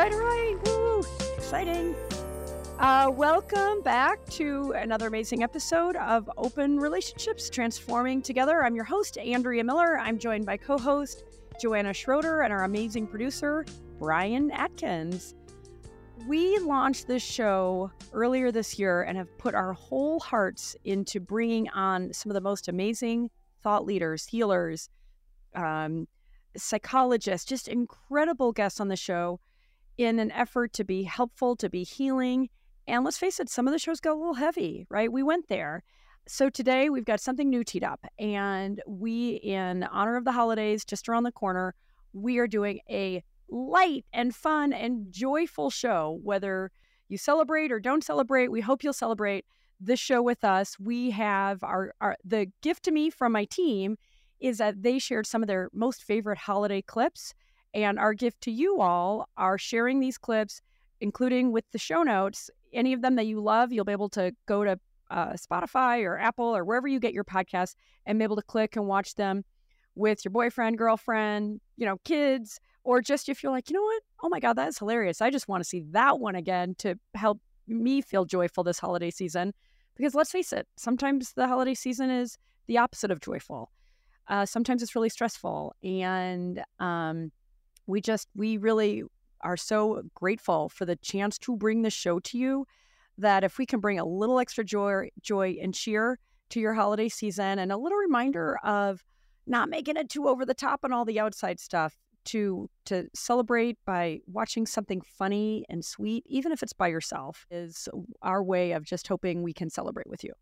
Right, right. Woo! Exciting. Uh, welcome back to another amazing episode of Open Relationships Transforming Together. I'm your host, Andrea Miller. I'm joined by co host Joanna Schroeder and our amazing producer, Brian Atkins. We launched this show earlier this year and have put our whole hearts into bringing on some of the most amazing thought leaders, healers, um, psychologists, just incredible guests on the show in an effort to be helpful, to be healing. And let's face it, some of the shows got a little heavy, right? We went there. So today we've got something new teed up. And we, in honor of the holidays, just around the corner, we are doing a light and fun and joyful show. Whether you celebrate or don't celebrate, we hope you'll celebrate this show with us. We have our, our the gift to me from my team is that they shared some of their most favorite holiday clips. And our gift to you all are sharing these clips, including with the show notes. Any of them that you love, you'll be able to go to uh, Spotify or Apple or wherever you get your podcasts and be able to click and watch them with your boyfriend, girlfriend, you know, kids, or just if you're like, you know what? Oh my God, that is hilarious. I just want to see that one again to help me feel joyful this holiday season. Because let's face it, sometimes the holiday season is the opposite of joyful. Uh, sometimes it's really stressful. And um, we just, we really are so grateful for the chance to bring the show to you that if we can bring a little extra joy, joy and cheer to your holiday season and a little reminder of not making it too over the top on all the outside stuff to to celebrate by watching something funny and sweet even if it's by yourself is our way of just hoping we can celebrate with you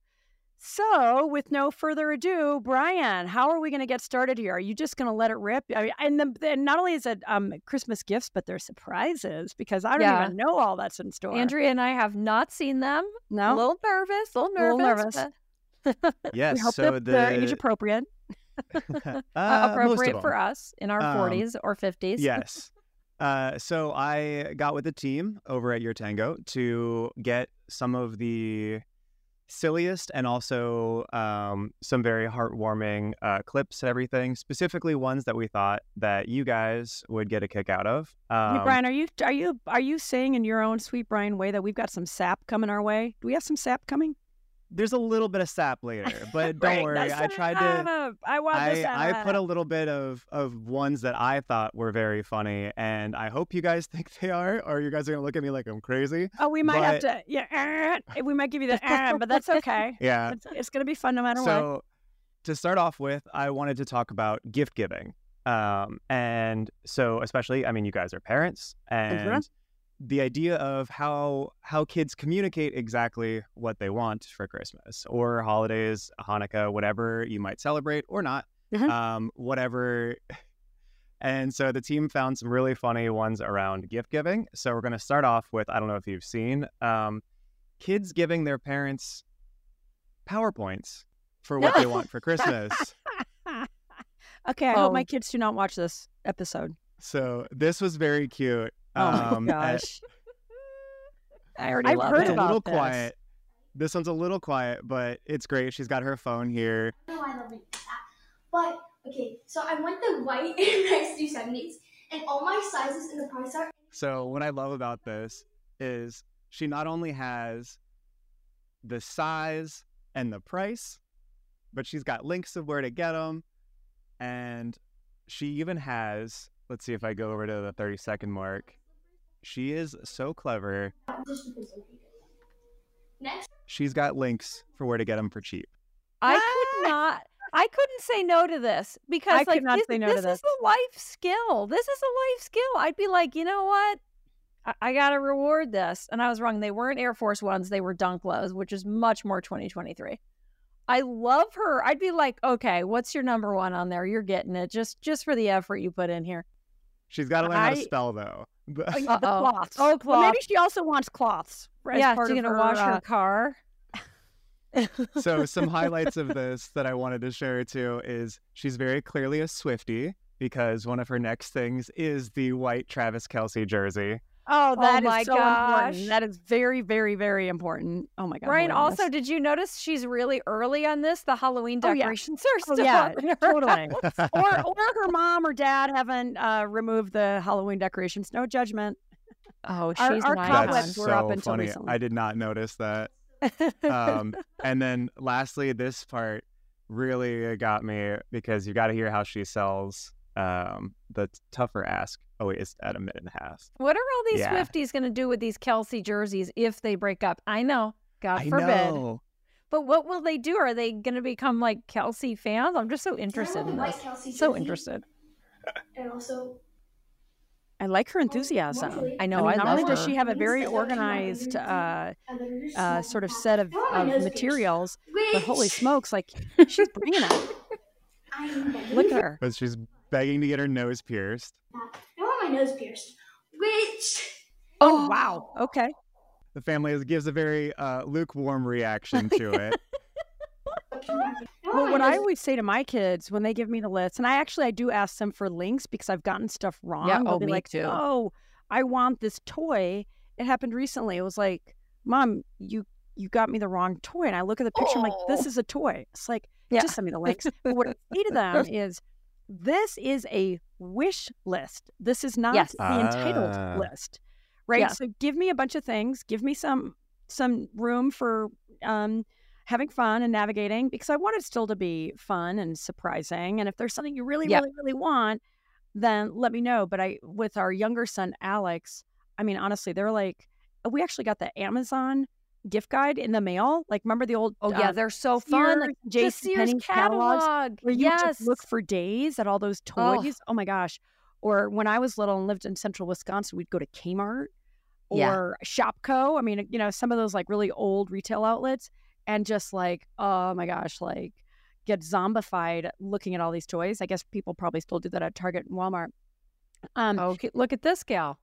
so, with no further ado, Brian, how are we going to get started here? Are you just going to let it rip? I mean, and, the, and not only is it um, Christmas gifts, but they're surprises because I don't yeah. even know all that's in store. Andrea and I have not seen them. No, a little nervous, a little nervous. A little nervous. yes, we hope so the, the... age appropriate. uh, appropriate for us in our um, 40s or 50s. yes. Uh, so I got with the team over at YourTango to get some of the silliest and also um, some very heartwarming uh, clips and everything. Specifically, ones that we thought that you guys would get a kick out of. Um, hey Brian, are you are you are you saying in your own sweet Brian way that we've got some sap coming our way? Do we have some sap coming? There's a little bit of sap later, but don't right, worry. I tried to. I want I, I put a little bit of of ones that I thought were very funny, and I hope you guys think they are, or you guys are gonna look at me like I'm crazy. Oh, we might but... have to. Yeah, er, eh, we might give you the, er, but that's okay. Yeah, it's, it's gonna be fun no matter so, what. So, to start off with, I wanted to talk about gift giving. Um, and so especially, I mean, you guys are parents, and the idea of how how kids communicate exactly what they want for Christmas or holidays, Hanukkah, whatever you might celebrate or not, mm-hmm. um, whatever. And so the team found some really funny ones around gift giving. So we're going to start off with I don't know if you've seen um, kids giving their parents PowerPoints for what they want for Christmas. okay, I oh. hope my kids do not watch this episode. So this was very cute. Oh um, my gosh. I already I've heard it. It's a little this. quiet. This one's a little quiet, but it's great. She's got her phone here. I know I love that. But okay, so I want the white X two seventies, and all my sizes in the price are. So what I love about this is she not only has the size and the price, but she's got links of where to get them, and she even has. Let's see if I go over to the thirty second mark. She is so clever. Next. She's got links for where to get them for cheap. I could not. I couldn't say no to this because I like this, no this, this is a life skill. This is a life skill. I'd be like, you know what? I, I got to reward this. And I was wrong. They weren't Air Force Ones. They were Dunk Lows, which is much more 2023. I love her. I'd be like, okay, what's your number one on there? You're getting it just just for the effort you put in here. She's got to learn I, how to spell though. Oh, the cloths. Oh, cloths. Well, maybe she also wants cloths. Yeah, she's gonna her, wash uh... her car. so some highlights of this that I wanted to share too is she's very clearly a Swifty because one of her next things is the white Travis Kelce jersey. Oh, that oh is so gosh. important. That is very, very, very important. Oh my god. Brian, also, did you notice she's really early on this? The Halloween decorations oh, yeah. are still oh, yeah, totally. or or her mom or dad haven't uh, removed the Halloween decorations. No judgment. Oh, she's our, our cobwebs were so up until funny. recently. I did not notice that. um, and then lastly, this part really got me because you got to hear how she sells um, the tougher ask. Oh wait, it's at a minute and a half. What are all these yeah. Swifties going to do with these Kelce jerseys if they break up? I know, God I forbid. Know. But what will they do? Are they going to become like Kelce fans? I'm just so interested in this. Like so interested. And also, I like her enthusiasm. I know. I, mean, I not only does she have a very organized uh, uh, sort of set of, of materials, but holy smokes, like she's bringing it. Look at her. But she's begging to get her nose pierced. I want my nose pierced. Which. Oh, wow. Okay. The family gives a very uh, lukewarm reaction to it. well, what I always say to my kids when they give me the list, and I actually I do ask them for links because I've gotten stuff wrong. Yeah, They'll oh, be me like, too. Oh, I want this toy. It happened recently. It was like, Mom, you you got me the wrong toy. And I look at the picture, I'm like, this is a toy. It's like, yeah. just send me the links. but what I say to them is this is a wish list. This is not yes. the entitled ah. list. Right. Yeah. So give me a bunch of things. Give me some some room for um, having fun and navigating because I want it still to be fun and surprising. And if there's something you really, yeah. really, really want, then let me know. But I, with our younger son Alex, I mean, honestly, they're like, we actually got the Amazon gift guide in the mail. Like, remember the old? Oh yeah, uh, they're so fun. Like JCPenney catalog, catalogs where you yes. just look for days at all those toys. Oh. oh. my gosh! Or when I was little and lived in central Wisconsin, we'd go to Kmart or yeah. Shopko. I mean, you know, some of those like really old retail outlets, and just like, oh my gosh, like get zombified looking at all these toys. I guess people probably still do that at Target and Walmart. Um, oh, look at this gal.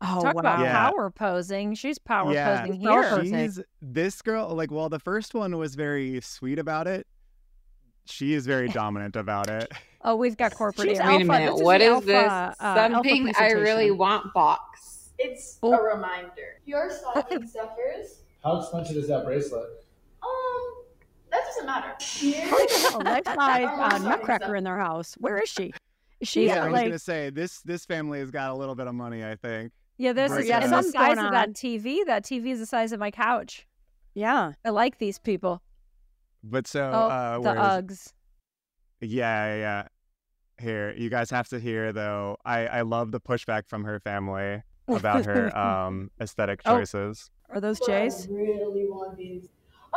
Oh, Talk wow. about yeah. power posing. She's power yeah. posing here. She's this girl. Like, while the first one was very sweet about it, she is very dominant about it. Oh, we've got corporate. Wait a minute. This what is, is this? Uh, Something I really want box. It's oh. a reminder. Your stocking stuffers. How expensive is that bracelet? Um, that doesn't matter. a life size uh, nutcracker in their house. Where is she? Is she? Yeah, I was gonna say this. This family has got a little bit of money. I think. Yeah, there's yeah, some guys of that TV. That TV is the size of my couch. Yeah, I like these people. But so oh, uh, the Uggs. Yeah, yeah. Here, you guys have to hear though. I I love the pushback from her family about her um aesthetic oh, choices. Oh, are those Jays? I really want these.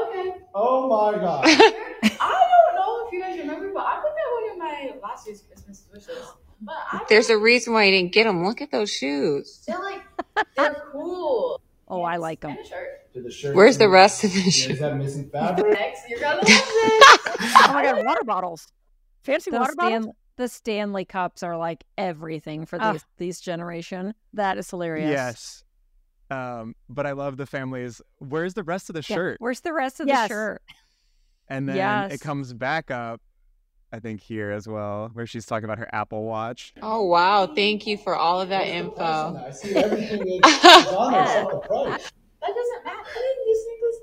Okay. Oh my god. I don't know if you guys remember, but I put that one in my last year's Christmas wishes. But I There's a reason why you didn't get them. Look at those shoes. They're like they're cool. Oh, I like them. The Where's the rest of the shirt? Is that missing fabric? You're gonna love this. oh my god, water bottles. Fancy water Stan- bottles. The Stanley cups are like everything for these these generation. That is hilarious. Yes. Um, but I love the families. Where's the rest of the shirt? Where's the rest of yes. the shirt? And then yes. it comes back up, I think, here as well, where she's talking about her Apple Watch. Oh, wow. Thank you for all of that info. I see everything that's on there the price. That doesn't matter. This necklace,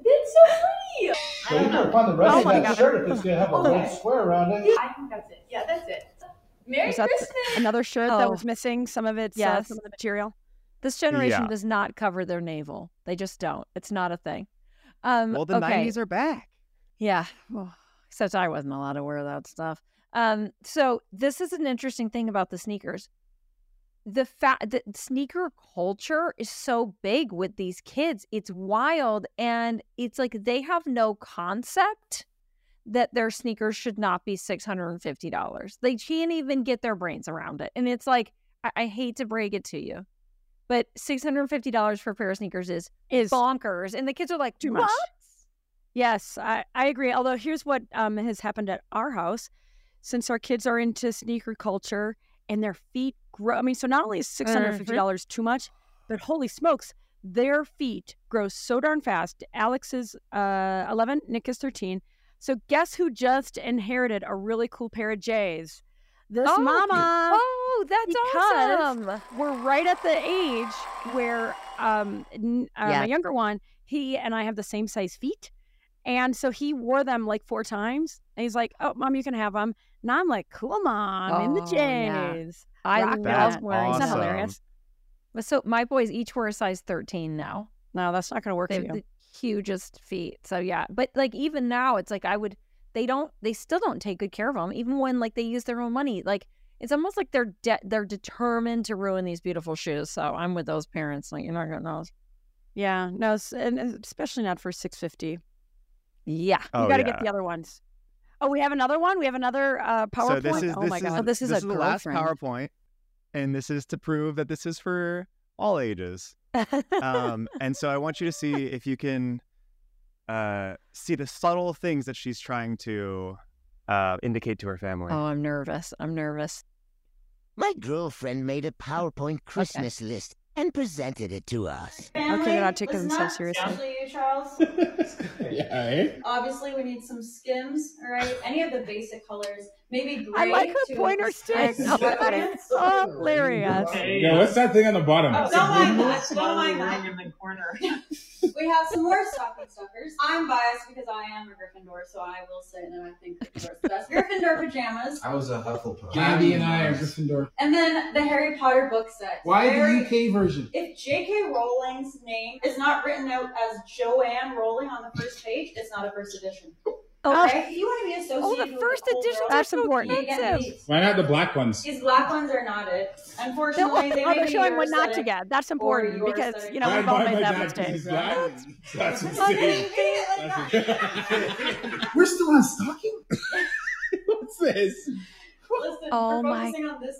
it's so pretty. So you can find the rest oh of that God. shirt if it's going to have a okay. red square around it. I think that's it. Yeah, that's it. Merry that Christmas. Another shirt oh. that was missing some of its, yes. Uh, some of the material. This generation yeah. does not cover their navel. They just don't. It's not a thing. Um, well, the okay. 90s are back. Yeah. Well, except I wasn't allowed to wear that stuff. Um, so this is an interesting thing about the sneakers. The fact that sneaker culture is so big with these kids, it's wild. And it's like they have no concept that their sneakers should not be $650. They can't even get their brains around it. And it's like, I, I hate to break it to you, but $650 for a pair of sneakers is, is bonkers. And the kids are like, too what? much. Yes, I, I agree. Although here's what um, has happened at our house. Since our kids are into sneaker culture and their feet grow. I mean, so not only is $650 mm-hmm. too much, but holy smokes, their feet grow so darn fast. Alex is uh, 11, Nick is 13. So guess who just inherited a really cool pair of J's? This oh, mama. Oh, that's awesome. We're right at the age where um, uh, yeah. my younger one, he and I have the same size feet. And so he wore them like four times. And he's like, "Oh, mom, you can have them." And I'm like, "Cool, mom, oh, in the J's." Yeah. I love wearing. Awesome. Isn't that hilarious? But so my boys each wear a size 13 now. No, that's not going to work they for you. The hugest feet. So yeah, but like even now, it's like I would. They don't. They still don't take good care of them, even when like they use their own money. Like it's almost like they're de- they're determined to ruin these beautiful shoes. So I'm with those parents. Like you're not gonna know. Yeah, no, and especially not for six fifty. Yeah, you oh, got to yeah. get the other ones. Oh, we have another one. We have another uh, PowerPoint. So this is, oh my god, this is this a is the last PowerPoint, and this is to prove that this is for all ages. um, and so I want you to see if you can uh, see the subtle things that she's trying to uh, indicate to her family. Oh, I'm nervous. I'm nervous. My girlfriend made a PowerPoint Christmas okay. list and presented it to us. Family, okay, they're not taking themselves seriously. Especially you, Charles. yeah, eh? Obviously, we need some skims, all right? Any of the basic colors. Maybe gray. I like her pointer stick. Oh, hilarious. Yeah, what's that thing on the bottom? Oh, don't mind that. Don't mind that. in the corner. we have some more stocking stuffers. I'm biased because I am a Gryffindor, so I will say that I think Gryffindor's the best. Gryffindor pajamas. I was a Hufflepuff. Gabby and I are Gryffindor. And then the Harry Potter book set. Why Very, the UK version? If J.K. Rowling's name is not written out as Joanne Rowling on the first page, it's not a first edition. Oh, okay. Uh, you want to be associated. Oh, the first edition. That's important. Why not the black ones? These black ones are not it. Unfortunately, they oh, they're showing what not to get. That's important because you know we've all made that mistake. That's, that's insane. We're still on stocking. What's this? Listen, oh my!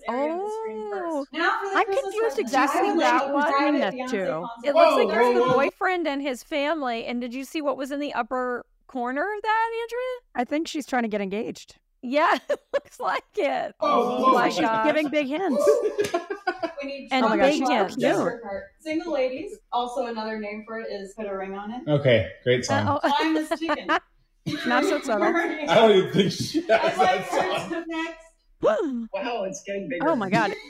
oh, I'm confused exactly that one. That too. It looks like there's the boyfriend and his family. And did you see what was in the upper corner of that, Andrea? I think she's trying to get engaged. Yeah, it looks like it. Oh, oh my god! Giving big hints. and oh big hints. Single ladies. Also, another name for it is put a ring on it. Okay, great song. Uh, oh. Time is chicken. Not so subtle. I don't even think she has like that song. Next. wow, it's getting bigger. Oh my god.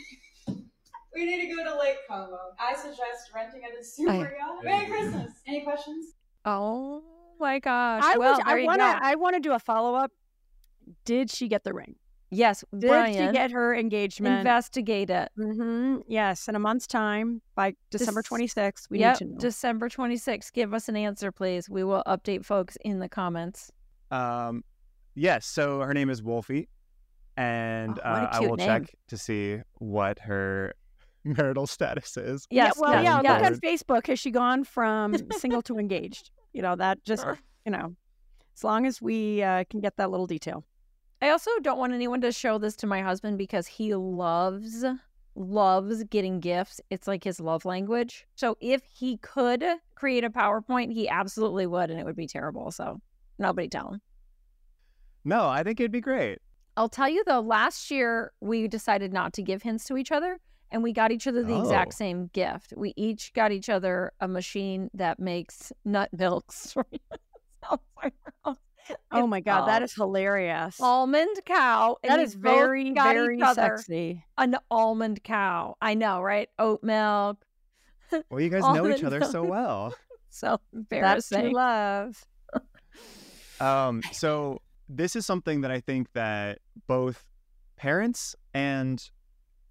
We need to go to Lake Como. I suggest renting at a super yacht. Merry Christmas. Any questions? Oh my gosh. I well, I want to. I want to do a follow up. Did she get the ring? Yes. Did Brian, she get her engagement? Investigate it. Mm-hmm. Yes, in a month's time by December twenty sixth. We yep, need to know. December twenty sixth. Give us an answer, please. We will update folks in the comments. Um, yes. So her name is Wolfie, and oh, uh, I will name. check to see what her marital status is. Yes. Yeah, well, yeah. Look on Facebook. Has she gone from single to engaged? You know, that just, you know, as long as we uh, can get that little detail. I also don't want anyone to show this to my husband because he loves loves getting gifts. It's like his love language. So if he could create a PowerPoint, he absolutely would and it would be terrible. So nobody tell him. No, I think it'd be great. I'll tell you though, last year we decided not to give hints to each other and we got each other the oh. exact same gift. We each got each other a machine that makes nut milks. oh my god, that is hilarious! Almond cow. That is very very sexy. An almond cow. I know, right? Oat milk. Well, you guys know each other milk. so well. so embarrassing. That's love. um. So this is something that I think that both parents and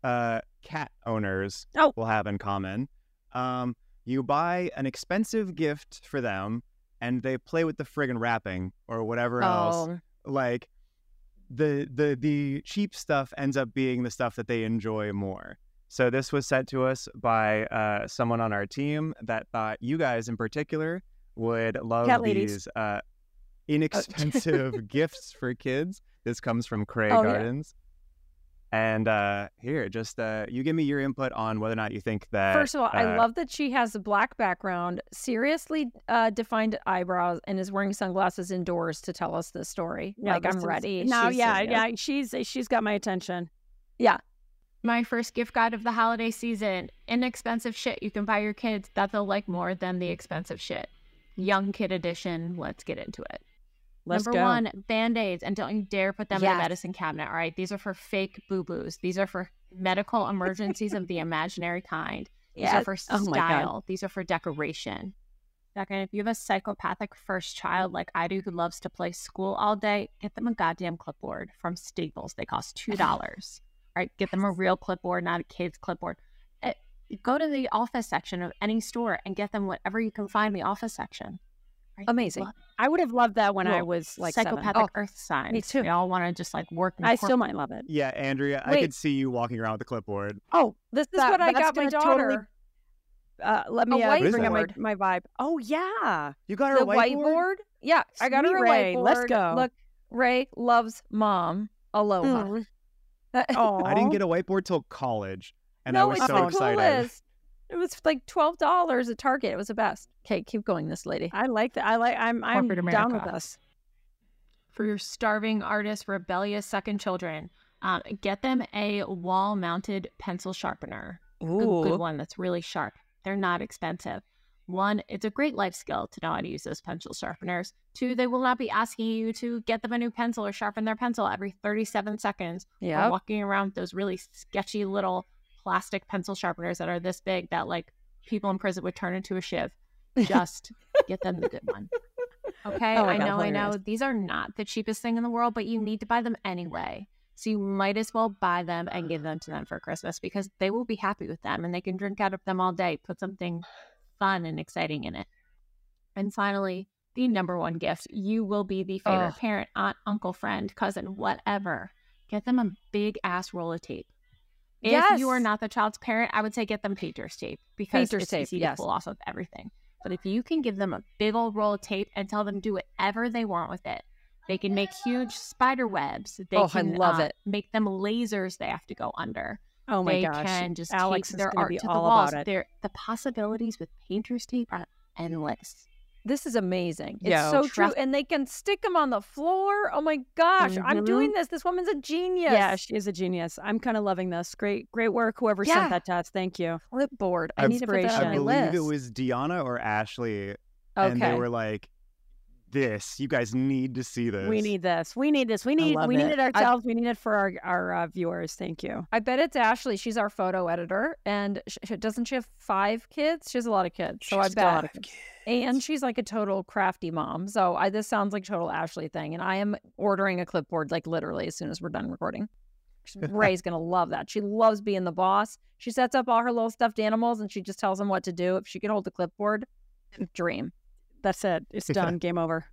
uh, cat owners oh. will have in common. Um, you buy an expensive gift for them, and they play with the friggin' wrapping or whatever oh. else. Like the the the cheap stuff ends up being the stuff that they enjoy more. So this was sent to us by uh, someone on our team that thought you guys in particular would love Cat these uh, inexpensive oh. gifts for kids. This comes from Cray oh, Gardens. Yeah. And uh, here, just uh, you give me your input on whether or not you think that. First of all, uh, I love that she has a black background, seriously uh, defined eyebrows, and is wearing sunglasses indoors to tell us this story. Yeah, like I'm ready. No, yeah, yeah, she's she's got my attention. Yeah. My first gift guide of the holiday season: inexpensive shit you can buy your kids that they'll like more than the expensive shit. Young kid edition. Let's get into it. Let's Number go. one, band aids, and don't you dare put them yes. in the medicine cabinet. All right, these are for fake boo boos. These are for medical emergencies of the imaginary kind. These yes. are for oh style. These are for decoration. Second, if you have a psychopathic first child like I do who loves to play school all day, get them a goddamn clipboard from Staples. They cost two dollars. All right, get them a real clipboard, not a kid's clipboard. Eh, go to the office section of any store and get them whatever you can find in the office section. Right? Amazing. Well, I would have loved that when well, I was like psychopathic oh, earth sign. Me too. We all want to just like work. I still might love it. Yeah, Andrea, Wait. I could see you walking around with a clipboard. Oh, this is that, what I got my daughter. Totally, uh, let me uh, bring up my, my vibe. Oh yeah, you got her the whiteboard? whiteboard. Yeah, Sweet I got her a Ray. whiteboard. Let's go. Look, Ray loves mom. Aloha. Mm. I didn't get a whiteboard till college, and no, I was so excited. Coolest. It was like twelve dollars at Target. It was the best. Okay, keep going, this lady. I like that. I like. I'm. I'm down with us. For your starving artist, rebellious second children, um, get them a wall-mounted pencil sharpener. Ooh. A good one that's really sharp. They're not expensive. One, it's a great life skill to know how to use those pencil sharpeners. Two, they will not be asking you to get them a new pencil or sharpen their pencil every 37 seconds. Yeah. Walking around those really sketchy little plastic pencil sharpeners that are this big that like people in prison would turn into a shiv. Just get them the good one. Okay. Oh I God, know, I know. These are not the cheapest thing in the world, but you need to buy them anyway. So you might as well buy them and give them to them for Christmas because they will be happy with them and they can drink out of them all day. Put something fun and exciting in it. And finally, the number one gift. You will be the favorite oh. parent, aunt, uncle, friend, cousin, whatever. Get them a big ass roll of tape. If yes. you are not the child's parent, I would say get them painter's tape because painter's it's tape, easy yes. to pull off of everything. But if you can give them a big old roll of tape and tell them do whatever they want with it, they can make huge spider webs. They oh, can, I love uh, it. Make them lasers they have to go under. Oh my god. they gosh. can just Alex take their art to the walls. The possibilities with painter's tape are endless. This is amazing. It's Yo, so true. And they can stick them on the floor. Oh my gosh, mm-hmm. I'm doing this. This woman's a genius. Yeah, she is a genius. I'm kind of loving this. Great, great work. Whoever yeah. sent that to us. Thank you. Flipboard. I, I need to put that on I believe list. it was Deanna or Ashley. Okay. And they were like, this. You guys need to see this. We need this. We need this. We need we it. need it ourselves. I, we need it for our our uh, viewers. Thank you. I bet it's Ashley. She's our photo editor, and she, doesn't she have five kids? She has a lot of kids. So she's I bet. A lot of kids. And she's like a total crafty mom. So I this sounds like total Ashley thing. And I am ordering a clipboard like literally as soon as we're done recording. Ray's gonna love that. She loves being the boss. She sets up all her little stuffed animals and she just tells them what to do. If she could hold the clipboard, dream. That's it. It's done. Game over.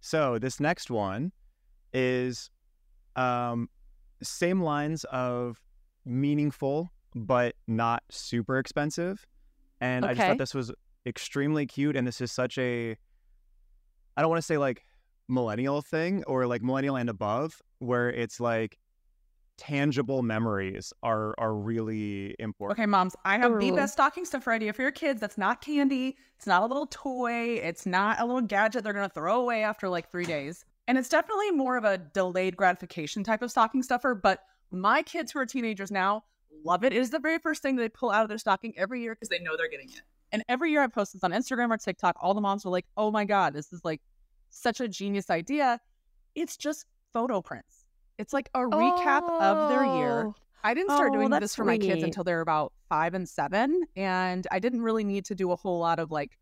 So this next one is um, same lines of meaningful but not super expensive. And okay. I just thought this was extremely cute. And this is such a I don't want to say like millennial thing or like millennial and above, where it's like tangible memories are are really important. Okay, moms, I have Ooh. the best stocking stuffer idea for your kids. That's not candy. It's not a little toy. It's not a little gadget they're gonna throw away after like three days. And it's definitely more of a delayed gratification type of stocking stuffer. But my kids who are teenagers now love it. It is the very first thing they pull out of their stocking every year because they know they're getting it. And every year I post this on Instagram or TikTok, all the moms are like, "Oh my god, this is like such a genius idea." It's just photo prints it's like a recap oh. of their year. Oh. I didn't start oh, doing this for sweet. my kids until they're about five and seven. And I didn't really need to do a whole lot of like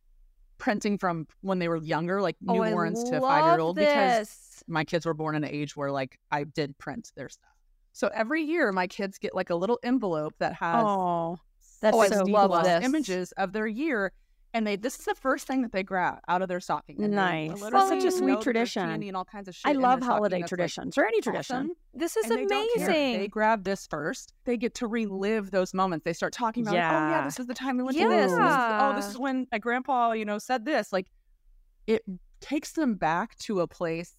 printing from when they were younger, like oh, newborns to five year old, because my kids were born in an age where like I did print their stuff. So every year my kids get like a little envelope that has oh, that's oh, so love images of their year and they this is the first thing that they grab out of their stocking. nice. That's such a sweet tradition. And all kinds of I love holiday traditions like or any tradition. Awesome. This is and amazing. They, they, grab this first. They get to relive those moments. They start talking about, oh, yeah. oh yeah, this is the time we went yeah. to this. this oh, this is when my grandpa, you know, said this. Like it takes them back to a place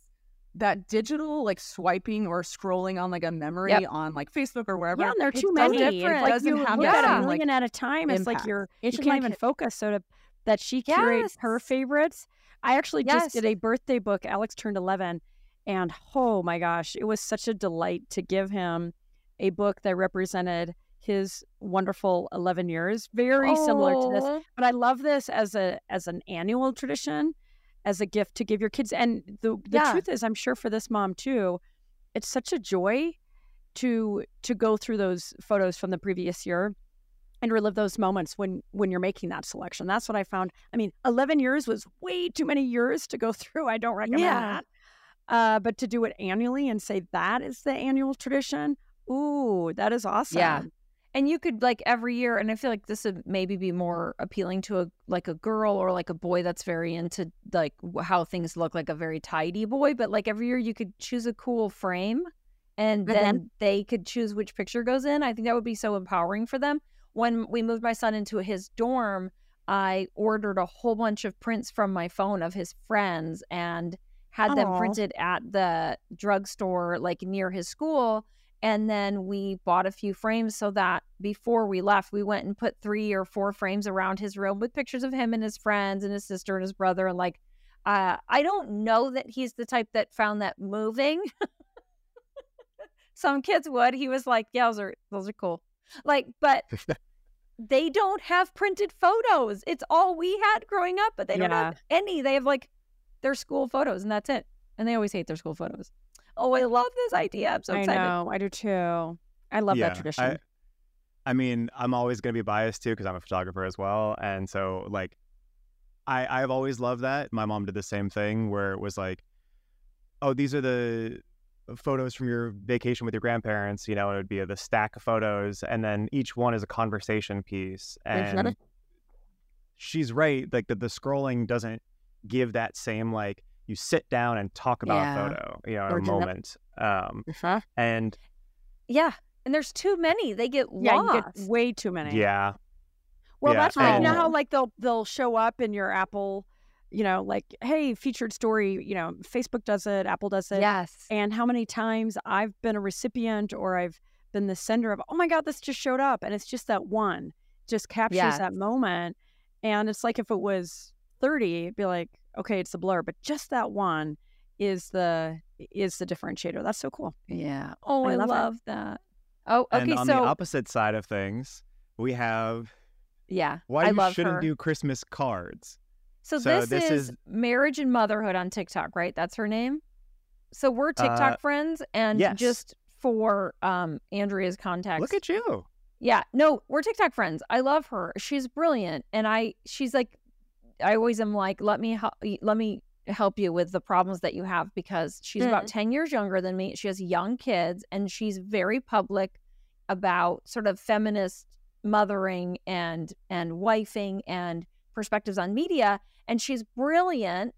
that digital like swiping or scrolling on like a memory yep. on like Facebook or wherever. Yeah, and there are too many. Different. Like you look at a million like, at a time. It's impact. like you're you can't even focus. So to that she curates yes. her favorites. I actually yes. just did a birthday book. Alex turned 11, and oh my gosh, it was such a delight to give him a book that represented his wonderful 11 years very similar to this but i love this as a as an annual tradition as a gift to give your kids and the the yeah. truth is i'm sure for this mom too it's such a joy to to go through those photos from the previous year and relive those moments when when you're making that selection. That's what I found. I mean, 11 years was way too many years to go through. I don't recommend yeah. that. Uh, but to do it annually and say that is the annual tradition, ooh, that is awesome. Yeah. And you could like every year and i feel like this would maybe be more appealing to a like a girl or like a boy that's very into like how things look like a very tidy boy but like every year you could choose a cool frame and mm-hmm. then they could choose which picture goes in i think that would be so empowering for them when we moved my son into his dorm i ordered a whole bunch of prints from my phone of his friends and had Aww. them printed at the drugstore like near his school and then we bought a few frames so that before we left, we went and put three or four frames around his room with pictures of him and his friends and his sister and his brother. And like, uh, I don't know that he's the type that found that moving. Some kids would. He was like, "Yeah, those are those are cool." Like, but they don't have printed photos. It's all we had growing up, but they don't have any. They have like their school photos, and that's it. And they always hate their school photos. Oh, I love this idea. I'm so I excited. I know. I do too. I love yeah, that tradition. I, I mean, I'm always going to be biased too because I'm a photographer as well. And so, like, I, I've always loved that. My mom did the same thing where it was like, oh, these are the photos from your vacation with your grandparents. You know, it would be the stack of photos. And then each one is a conversation piece. And she's right. Like, the, the scrolling doesn't give that same, like, you sit down and talk about yeah. a photo, you know, or a moment. Um, uh-huh. And yeah, and there's too many. They get yeah, lost. you get way too many. Yeah. Well, yeah. that's right. You know how like they'll they'll show up in your Apple, you know, like hey, featured story. You know, Facebook does it, Apple does it. Yes. And how many times I've been a recipient or I've been the sender of, oh my god, this just showed up, and it's just that one, just captures yes. that moment, and it's like if it was thirty, it'd be like, okay, it's a blur, but just that one is the is the differentiator. That's so cool. Yeah. Oh, I, I love, love that. Oh, okay. And on so the opposite side of things, we have yeah. Why I you shouldn't her. do Christmas cards. So, so this, this is, is, marriage and motherhood on TikTok, right? That's her name. So we're TikTok uh, friends, and yes. just for um Andrea's context, look at you. Yeah, no, we're TikTok friends. I love her. She's brilliant, and I she's like I always am like, let me help, let me help you with the problems that you have because she's mm. about 10 years younger than me. She has young kids and she's very public about sort of feminist mothering and and wifing and perspectives on media and she's brilliant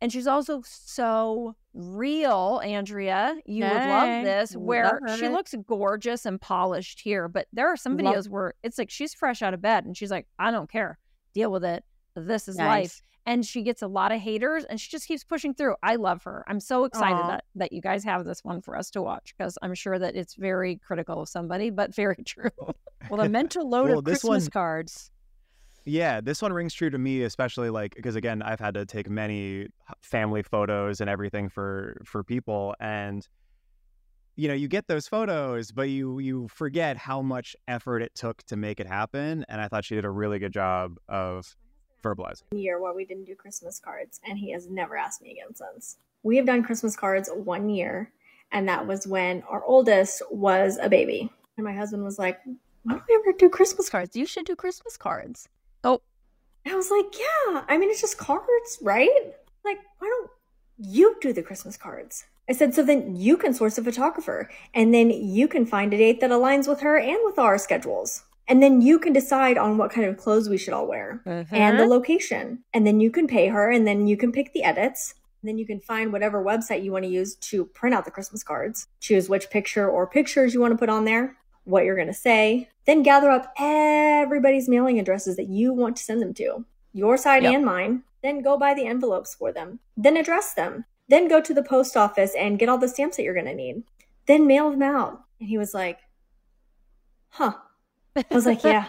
and she's also so real andrea you hey, would love this where love she looks gorgeous and polished here but there are some videos love. where it's like she's fresh out of bed and she's like i don't care deal with it this is nice. life. And she gets a lot of haters and she just keeps pushing through. I love her. I'm so excited that, that you guys have this one for us to watch because I'm sure that it's very critical of somebody, but very true. Oh. well, the mental load well, of Christmas one, cards. Yeah, this one rings true to me, especially like because again, I've had to take many family photos and everything for for people, and you know, you get those photos, but you you forget how much effort it took to make it happen. And I thought she did a really good job of verbalizing. Year where we didn't do Christmas cards, and he has never asked me again since. We have done Christmas cards one year, and that was when our oldest was a baby. And my husband was like, "Why don't we ever do Christmas cards? You should do Christmas cards." Oh, I was like, "Yeah, I mean it's just cards, right? Like, why don't you do the Christmas cards?" I said, so then you can source a photographer and then you can find a date that aligns with her and with our schedules. And then you can decide on what kind of clothes we should all wear mm-hmm. and the location. And then you can pay her and then you can pick the edits. And then you can find whatever website you want to use to print out the Christmas cards. Choose which picture or pictures you want to put on there, what you're going to say. Then gather up everybody's mailing addresses that you want to send them to, your side yep. and mine. Then go buy the envelopes for them. Then address them. Then go to the post office and get all the stamps that you're going to need. Then mail them out. And he was like, huh, I was like, yeah,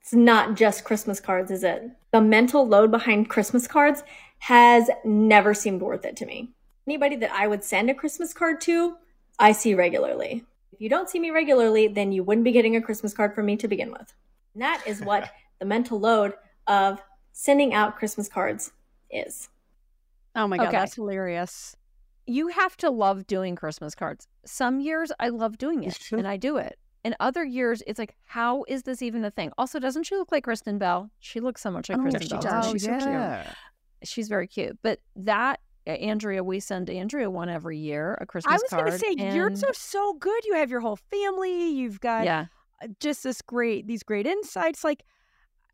it's not just Christmas cards, is it? The mental load behind Christmas cards has never seemed worth it to me. Anybody that I would send a Christmas card to, I see regularly. If you don't see me regularly, then you wouldn't be getting a Christmas card from me to begin with. And that is what the mental load of sending out Christmas cards is. Oh my God, okay. that's hilarious. You have to love doing Christmas cards. Some years I love doing it and I do it. In other years, it's like, how is this even a thing? Also, doesn't she look like Kristen Bell? She looks so much like oh, Kristen Bell. Does. She's yeah. so cute. She's very cute. But that Andrea, we send Andrea one every year, a Christmas card. I was going to say, and... you're so so good. You have your whole family. You've got yeah. just this great these great insights like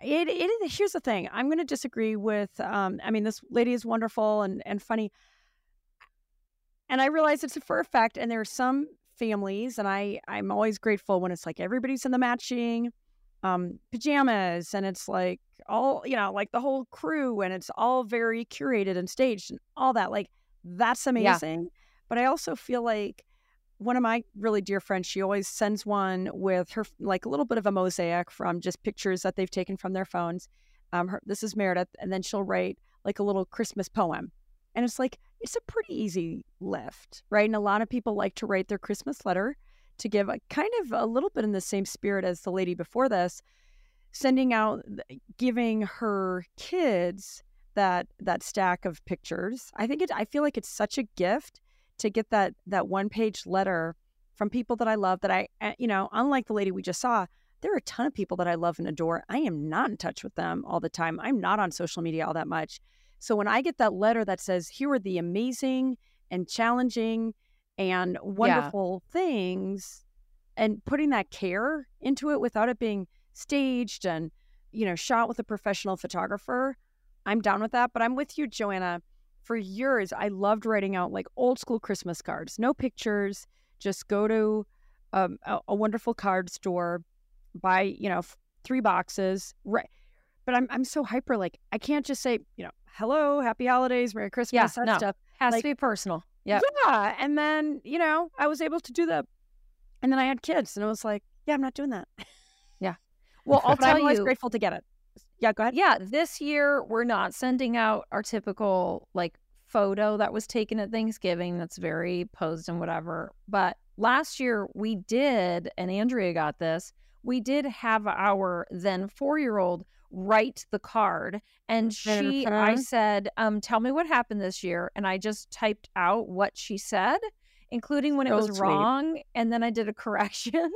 it, it is here's the thing i'm going to disagree with um i mean this lady is wonderful and and funny and i realize it's a for a fact and there are some families and i i'm always grateful when it's like everybody's in the matching um pajamas and it's like all you know like the whole crew and it's all very curated and staged and all that like that's amazing yeah. but i also feel like one of my really dear friends, she always sends one with her like a little bit of a mosaic from just pictures that they've taken from their phones. Um, her, this is Meredith, and then she'll write like a little Christmas poem, and it's like it's a pretty easy lift, right? And a lot of people like to write their Christmas letter to give a kind of a little bit in the same spirit as the lady before this, sending out, giving her kids that that stack of pictures. I think it. I feel like it's such a gift to get that that one page letter from people that I love that I eh, you know, unlike the lady we just saw, there are a ton of people that I love and adore. I am not in touch with them all the time. I'm not on social media all that much. So when I get that letter that says, here are the amazing and challenging and wonderful yeah. things, and putting that care into it without it being staged and, you know, shot with a professional photographer, I'm down with that. But I'm with you, Joanna for years, I loved writing out like old school Christmas cards, no pictures, just go to um, a, a, wonderful card store, buy, you know, f- three boxes. Right. But I'm, I'm so hyper. Like, I can't just say, you know, hello, happy holidays, Merry Christmas, yeah, that no. stuff. Has like, to be personal. Yeah. Yeah. And then, you know, I was able to do that. And then I had kids and it was like, yeah, I'm not doing that. Yeah. Well, I'll tell I'm you. I'm grateful to get it. Yeah, go ahead. Yeah, this year we're not sending out our typical like photo that was taken at Thanksgiving that's very posed and whatever. But last year we did, and Andrea got this, we did have our then four year old write the card. And she, I said, um, tell me what happened this year. And I just typed out what she said, including when so it was sweet. wrong. And then I did a correction.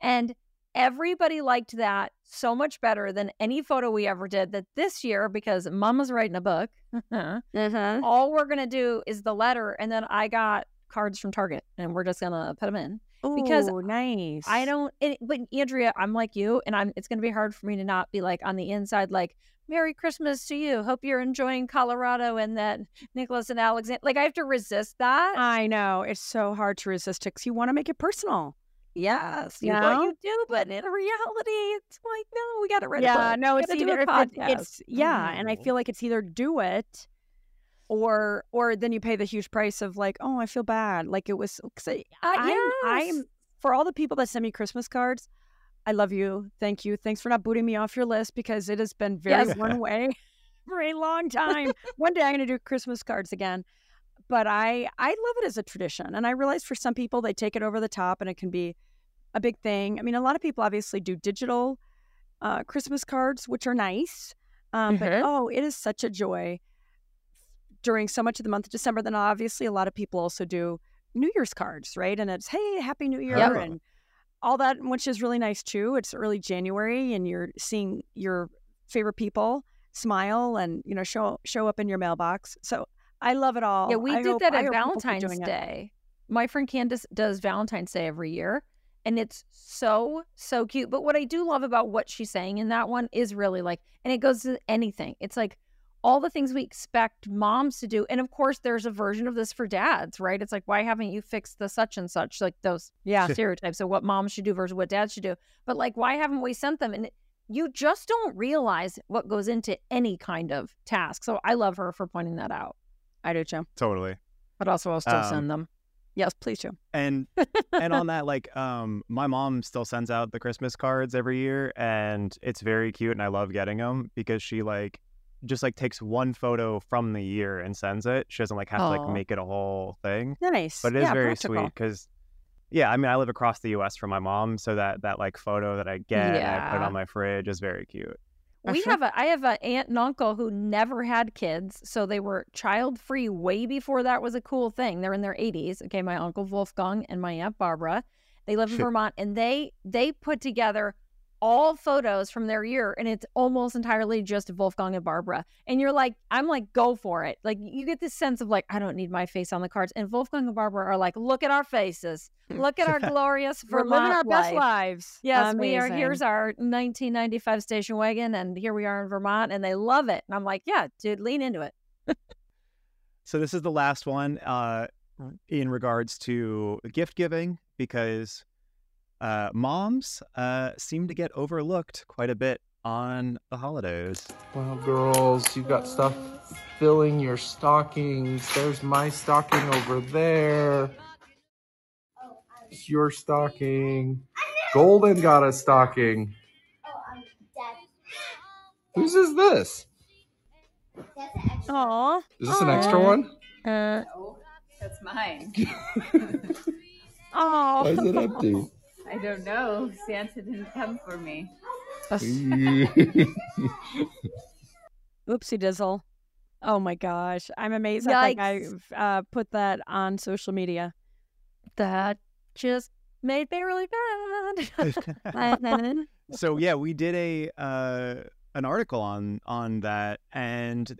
and everybody liked that so much better than any photo we ever did that this year because mama's writing a book mm-hmm. all we're gonna do is the letter and then i got cards from target and we're just gonna put them in Ooh, because nice i don't it, but andrea i'm like you and i'm it's gonna be hard for me to not be like on the inside like merry christmas to you hope you're enjoying colorado and that nicholas and alexander like i have to resist that i know it's so hard to resist it because you want to make it personal Yes, you, know? you do, but in reality, it's like no, we got to read. Yeah, no, it's either it, it's yeah, mm. and I mm-hmm. feel like it's either do it, or or then you pay the huge price of like, oh, I feel bad, like it was. Cause I, I'm, yes. I'm for all the people that send me Christmas cards. I love you. Thank you. Thanks for not booting me off your list because it has been very yes. one way for a long time. one day I'm going to do Christmas cards again but I I love it as a tradition, and I realize for some people they take it over the top, and it can be a big thing. I mean, a lot of people obviously do digital uh, Christmas cards, which are nice. Um, mm-hmm. But oh, it is such a joy during so much of the month of December. Then obviously a lot of people also do New Year's cards, right? And it's hey, Happy New Year, yep. and all that, which is really nice too. It's early January, and you're seeing your favorite people smile and you know show show up in your mailbox. So I love it all. Yeah, we I did hope, that at Valentine's Day. It. My friend Candace does Valentine's Day every year and it's so so cute but what i do love about what she's saying in that one is really like and it goes to anything it's like all the things we expect moms to do and of course there's a version of this for dads right? It's like why haven't you fixed the such and such? Like those yeah. stereotypes of what moms should do versus what dads should do. But like why haven't we sent them? And you just don't realize what goes into any kind of task. So i love her for pointing that out. I do too. Totally. But also i'll still um, send them. Yes, please do. And and on that, like, um, my mom still sends out the Christmas cards every year, and it's very cute, and I love getting them because she like just like takes one photo from the year and sends it. She doesn't like have Aww. to like make it a whole thing. Nice, but it is yeah, very practical. sweet because. Yeah, I mean, I live across the U.S. from my mom, so that that like photo that I get yeah. and I put on my fridge is very cute. We uh-huh. have a I have an aunt and uncle who never had kids, so they were child free way before that was a cool thing. They're in their 80s. Okay, my uncle Wolfgang and my aunt Barbara. They live in Vermont and they they put together all photos from their year and it's almost entirely just Wolfgang and Barbara. And you're like, I'm like, go for it. Like you get this sense of like, I don't need my face on the cards. And Wolfgang and Barbara are like, look at our faces. Look at our glorious We're living our life. best lives. Yes, Amazing. we are. Here's our 1995 station wagon, and here we are in Vermont, and they love it. And I'm like, yeah, dude, lean into it. so this is the last one uh, in regards to gift giving because uh, moms uh, seem to get overlooked quite a bit on the holidays. Well, girls, you've got stuff filling your stockings. There's my stocking over there. It's your stocking. Golden got a stocking. Whose is this? Aw. Is this an extra one? Uh, no, that's mine. Oh. Why is it empty? I don't know. Santa didn't come for me. Oopsie dizzle. Oh my gosh. I'm amazed that I think I uh, put that on social media. That just made me really bad. so yeah, we did a uh, an article on on that, and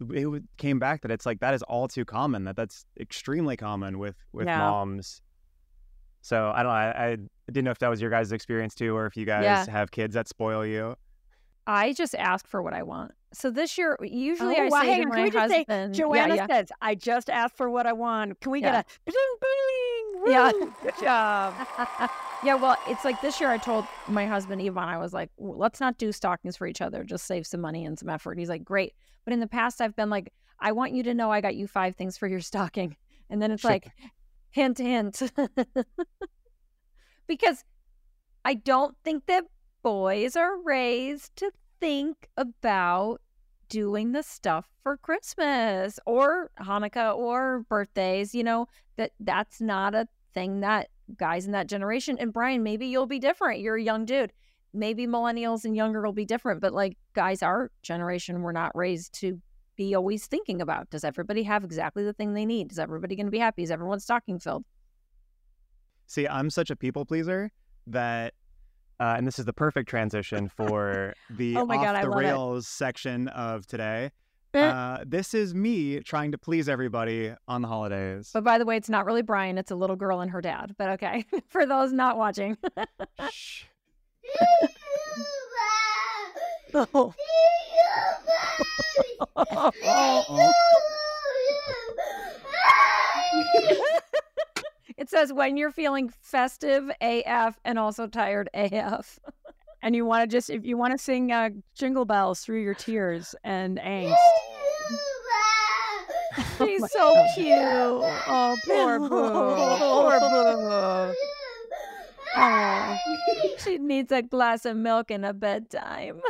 it came back that it's like that is all too common. That that's extremely common with with yeah. moms. So I don't know. I, I didn't know if that was your guys' experience too, or if you guys yeah. have kids that spoil you. I just ask for what I want. So this year, usually oh, I well, say to my husband, say, Joanna yeah, yeah. says, "I just asked for what I want. Can we yeah. get a bling bling?" Yeah, good job. yeah, well, it's like this year I told my husband Yvonne, I was like, "Let's not do stockings for each other. Just save some money and some effort." He's like, "Great," but in the past, I've been like, "I want you to know I got you five things for your stocking," and then it's like, hint, hint, because I don't think that boys are raised to think about doing the stuff for Christmas or Hanukkah or birthdays, you know, that that's not a thing that guys in that generation and Bryon, maybe you'll be different. You're a young dude. Maybe millennials and younger will be different, but like guys our generation were not raised to be always thinking about does everybody have exactly the thing they need? Is everybody going to be happy? Is everyone's stocking filled? See, I'm such a people pleaser that uh, and this is the perfect transition for the oh off God, the rails it. section of today. Uh, this is me trying to please everybody on the holidays. But by the way, it's not really Bryon; it's a little girl and her dad. But okay, for those not watching. Shh. oh. It says when you're feeling festive AF and also tired AF. and you want to just, if you want to sing uh, Jingle Bells through your tears and angst. She's oh so God. cute. Oh, poor Boo. poor Boo. Oh, she needs a glass of milk and a bedtime.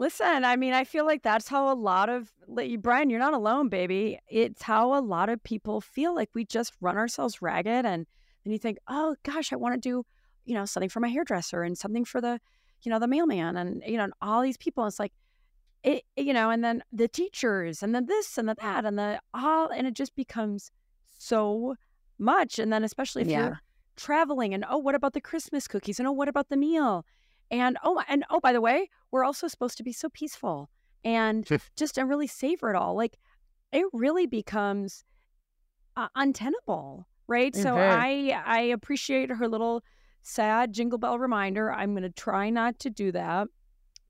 Listen, I mean, I feel like that's how a lot of Bryon, you're not alone, baby. It's how a lot of people feel like we just run ourselves ragged and then you think, "Oh gosh, I want to do, you know, something for my hairdresser and something for the, you know, the mailman and you know, and all these people. It's like it, you know, and then the teachers and then this and the that and the all and it just becomes so much and then especially if yeah. you're traveling and oh, what about the Christmas cookies and oh, what about the meal? And oh, and oh, by the way, we're also supposed to be so peaceful and just and really savor it all. Like it really becomes uh, untenable, right? Mm-hmm. So I I appreciate her little sad jingle bell reminder. I'm going to try not to do that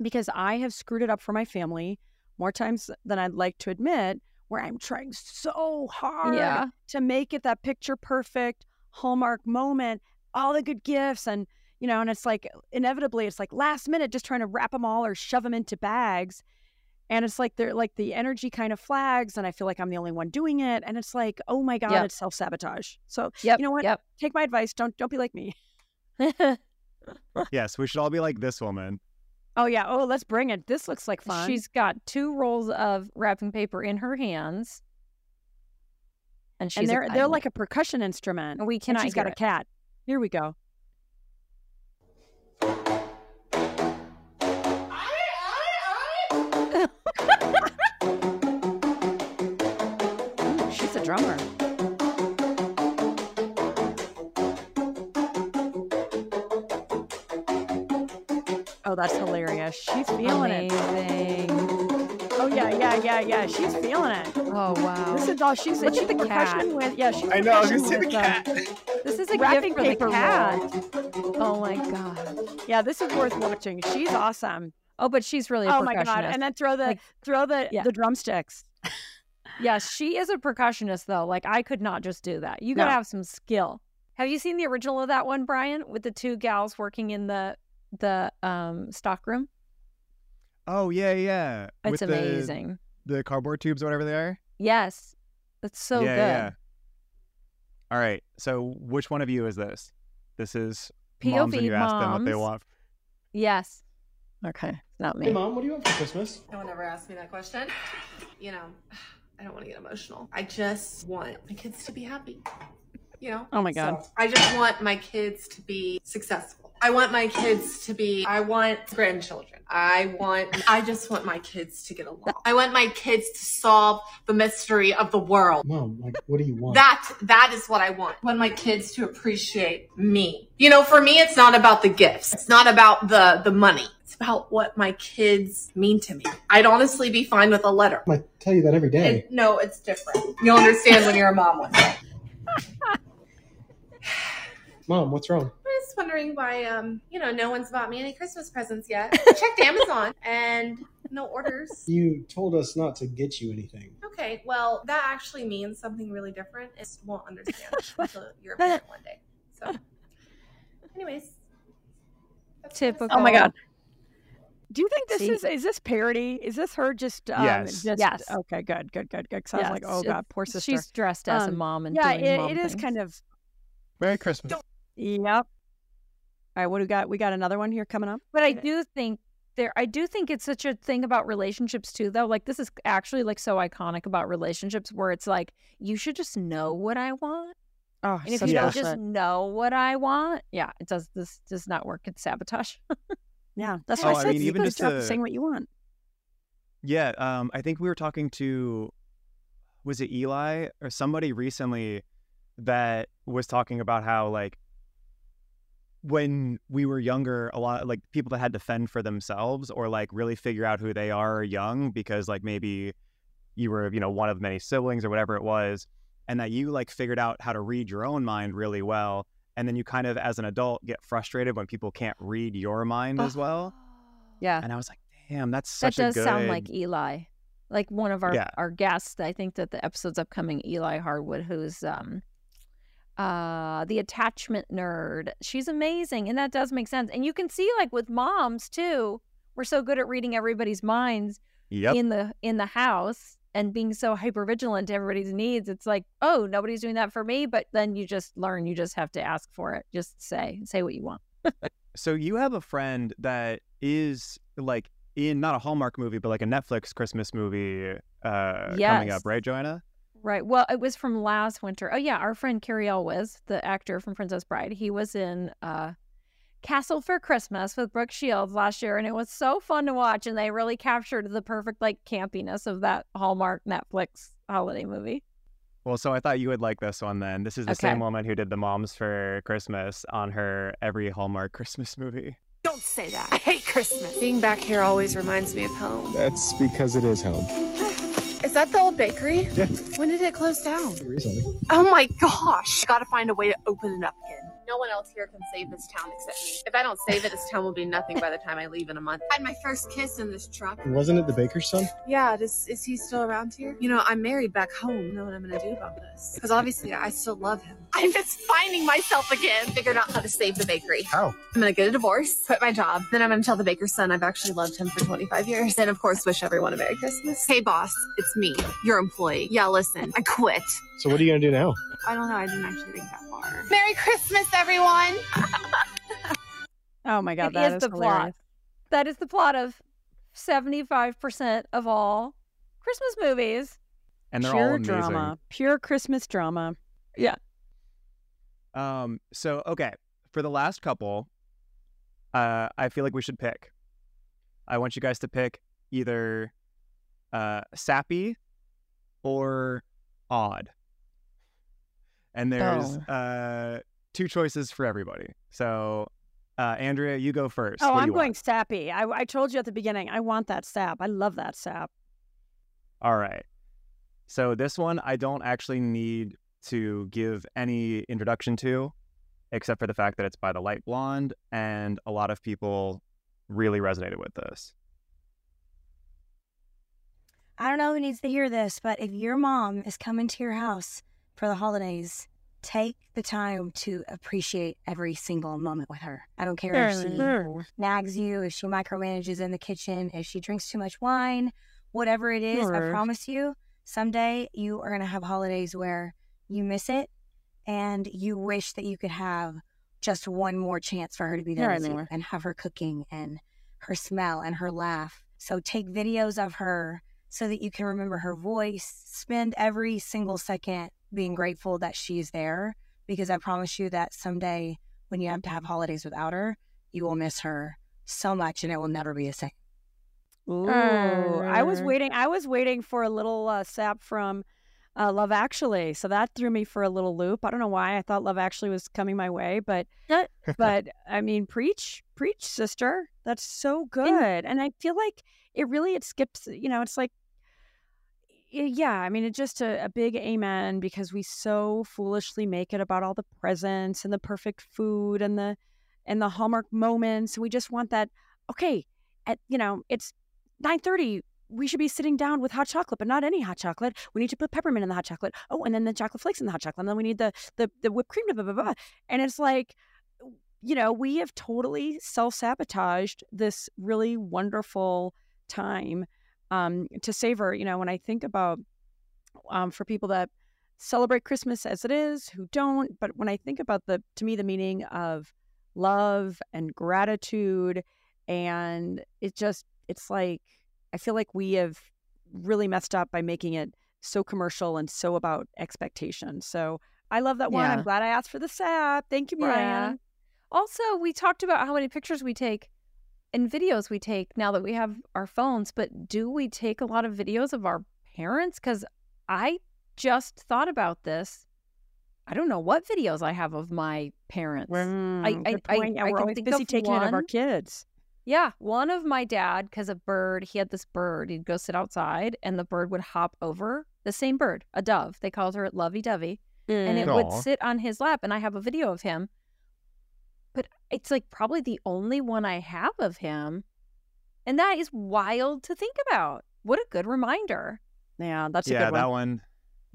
because I have screwed it up for my family more times than I'd like to admit. Where I'm trying so hard yeah. to make it that picture perfect Hallmark moment, all the good gifts and you know, and it's like inevitably it's like last minute just trying to wrap them all or shove them into bags. And it's like they're like the energy kind of flags, and I feel like I'm the only one doing it. And it's like, oh my God, yep. it's self sabotage. So yep, you know what? Yep. Take my advice. Don't don't be like me. yes, we should all be like this woman. Oh yeah. Oh, let's bring it. This looks like fun. She's got two rolls of wrapping paper in her hands. And she's and they're they're like a percussion instrument. And we cannot. And she's got it. a cat. Here we go. She's a drummer. Oh, that's hilarious. She's feeling Amazing. it. Oh yeah, yeah, yeah, yeah. She's feeling it. Oh wow. This is all she's. Look at the cat. With, yeah, she's. I know. I was gonna say the uh, cat. this is a wrapping gift for paper the cat. Oh my god. Yeah, this is worth watching. She's awesome. Oh, but she's really. oh my god! And then throw the like, throw the yeah. the drumsticks. Yes, she is a percussionist though. Like I could not just do that. You gotta no. have some skill. Have you seen the original of that one, Bryon, with the two gals working in the the um stock room? Oh yeah, yeah. It's with amazing. The, the, cardboard tubes or whatever they are. Yes, that's so yeah, good. Yeah. All right. So which one of you is this? This is POV moms when you moms. ask them what they want. Yes. Okay, not me. Hey mom, what do you want for Christmas? No one ever asked me that question. You know, I don't want to get emotional. I just want my kids to be happy you know? Oh my God. So I just want my kids to be successful. I want my kids to be, I want grandchildren. I want, I just want my kids to get along. I want my kids to solve the mystery of the world. Mom, like, what do you want? That, that is what I want. I want my kids to appreciate me. You know, for me, it's not about the gifts. It's not about the, the money. It's about what my kids mean to me. I'd honestly be fine with a letter. I tell you that every day. It, no, it's different. You'll understand when you're a mom one day. Mom, what's wrong? I was wondering why, um, you know, no one's bought me any Christmas presents yet. I checked Amazon and no orders. You told us not to get you anything. Okay, well, that actually means something really different. It won't understand until you're a parent one day. So, anyways, typical. Oh my god. Do you think this See? is is this parody? Is this her just um, yes just, yes okay good good good good? Because yes. I was like oh god poor sister. She's dressed as um, a mom and yeah it, it is kind of Merry Christmas. Yep. All right, what do we got? We got another one here coming up. But I do think there I do think it's such a thing about relationships too though. Like this is actually like so iconic about relationships where it's like you should just know what I want. Oh, and if you don't just know what I want, yeah, it does this does not work. It's sabotage. yeah, that's oh, why I, said I mean, even just to... saying what you want. Yeah, um, I think we were talking to was it Eli or somebody recently that was talking about how like when we were younger, a lot like people that had to fend for themselves or like really figure out who they are young because like maybe you were, you know, one of many siblings or whatever it was, and that you like figured out how to read your own mind really well. And then you kind of, as an adult, get frustrated when people can't read your mind oh. as well. Yeah. And I was like, damn, that's such a that does good... sound like Eli, like one of our yeah. our guests. I think that the episode's upcoming, Eli Harwood who's um uh the attachment nerd she's amazing and that does make sense and you can see like with moms too we're so good at reading everybody's minds yep. in the in the house and being so hyper vigilant to everybody's needs it's like oh nobody's doing that for me but then you just learn you just have to ask for it just say say what you want so you have a friend that is like in not a hallmark movie but like a netflix christmas movie uh yes. coming up right joanna Right. Well, it was from last winter. Oh yeah, our friend Cary Elwes, the actor from Princess Bride, he was in uh, Castle for Christmas with Brooke Shields last year, and it was so fun to watch. And they really captured the perfect like campiness of that Hallmark Netflix holiday movie. Well, so I thought you would like this one then. This is the okay. same woman who did the Moms for Christmas on her every Hallmark Christmas movie. Don't say that. I hate Christmas. Being back here always reminds me of home. That's because it is home. Is that the old bakery? Yeah. When did it close down? Recently. Oh my gosh. Gotta find a way to open it up again. No one else here can save this town except me. If I don't save it, this town will be nothing by the time I leave in a month. I had my first kiss in this truck. Wasn't it the baker's son? Yeah, does, is he still around here? You know, I'm married back home. I know what I'm gonna do about this. Because obviously I still love him. I'm just finding myself again. Figured out how to save the bakery. How? I'm gonna get a divorce, quit my job. Then I'm gonna tell the baker's son I've actually loved him for 25 years. And of course, wish everyone a Merry Christmas. Hey, boss, it's me, your employee. Yeah, listen, I quit. So, what are you gonna do now? I don't know. I didn't actually think that far. Merry Christmas, everyone. oh my God, it that is, is the hilarious. plot. That is the plot of 75% of all Christmas movies. And they're Pure all amazing. drama. Pure Christmas drama. Yeah. Um, so okay, for the last couple, uh, I feel like we should pick. I want you guys to pick either uh, sappy or odd. And there's oh. uh, two choices for everybody. So Uh, Andrea, you go first. Oh, I'm going want? sappy. I, I told you at the beginning, I want that sap. I love that sap. All right. So this one I don't actually need to give any introduction to, except for the fact that it's by the Light Blonde, and a lot of people really resonated with this. I don't know who needs to hear this, but if your mom is coming to your house for the holidays, take the time to appreciate every single moment with her. I don't care if she nags you, if she micromanages in the kitchen, if she drinks too much wine, whatever it is, I promise you, someday you are going to have holidays where you miss it and you wish that you could have just one more chance for her to be there and have her cooking and her smell and her laugh. So take videos of her so that you can remember her voice. Spend every single second being grateful that she's there because I promise you that someday when you have to have holidays without her, you will miss her so much and it will never be the same. Ooh, I was waiting. I was waiting for a little uh, sap from uh, Love Actually, so that threw me for a little loop. I don't know why I thought Love Actually was coming my way, but but I mean, preach, preach, sister. That's so good, and I feel like it really it skips. You know, it's like yeah, I mean, it's just a, a, big amen because we so foolishly make it about all the presents and the perfect food and the and the hallmark moments. We just want that. Okay, at you know, it's nine thirty. We should be sitting down with hot chocolate, but not any hot chocolate. We need to put peppermint in the hot chocolate. Oh, and then the chocolate flakes in the hot chocolate. And then we need the the, the whipped cream. Blah, blah, blah, blah. And it's like, you know, we have totally self sabotaged this really wonderful time um, to savor. You know, when I think about um, for people that celebrate Christmas as it is, who don't, but when I think about the, to me, the meaning of love and gratitude, and it just, it's like, I feel like we have really messed up by making it so commercial and so about expectation. So I love that one. Yeah. I'm glad I asked for the sap. Thank you, Bryon. Yeah. Also, we talked about how many pictures we take and videos we take now that we have our phones, but do we take a lot of videos of our parents? Because I just thought about this. I don't know what videos I have of my parents. Mm, I, I, I, yeah, I, we're always busy taking one. it of our kids. Yeah, one of my dad, because a bird, he had this bird. He'd go sit outside, and the bird would hop over the same bird, a dove. They called her Lovey Dovey, mm. and it Aww. would sit on his lap. And I have a video of him but it's like probably the only one I have of him. And that is wild to think about. What a good reminder. Yeah, that's yeah, one. that one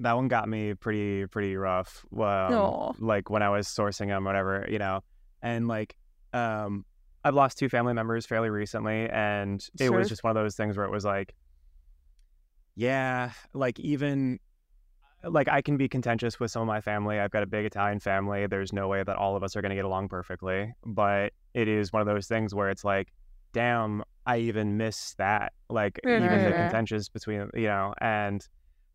that one got me pretty pretty rough. Um, like when I was sourcing them, whatever, you know. And like um I've lost two family members fairly recently and it sure. was just one of those things where it was like yeah, like even like I can be contentious with some of my family. I've got a big Italian family. There's no way that all of us are going to get along perfectly, but it is one of those things where it's like, damn, I even miss that. Like even the contentious between, you know, and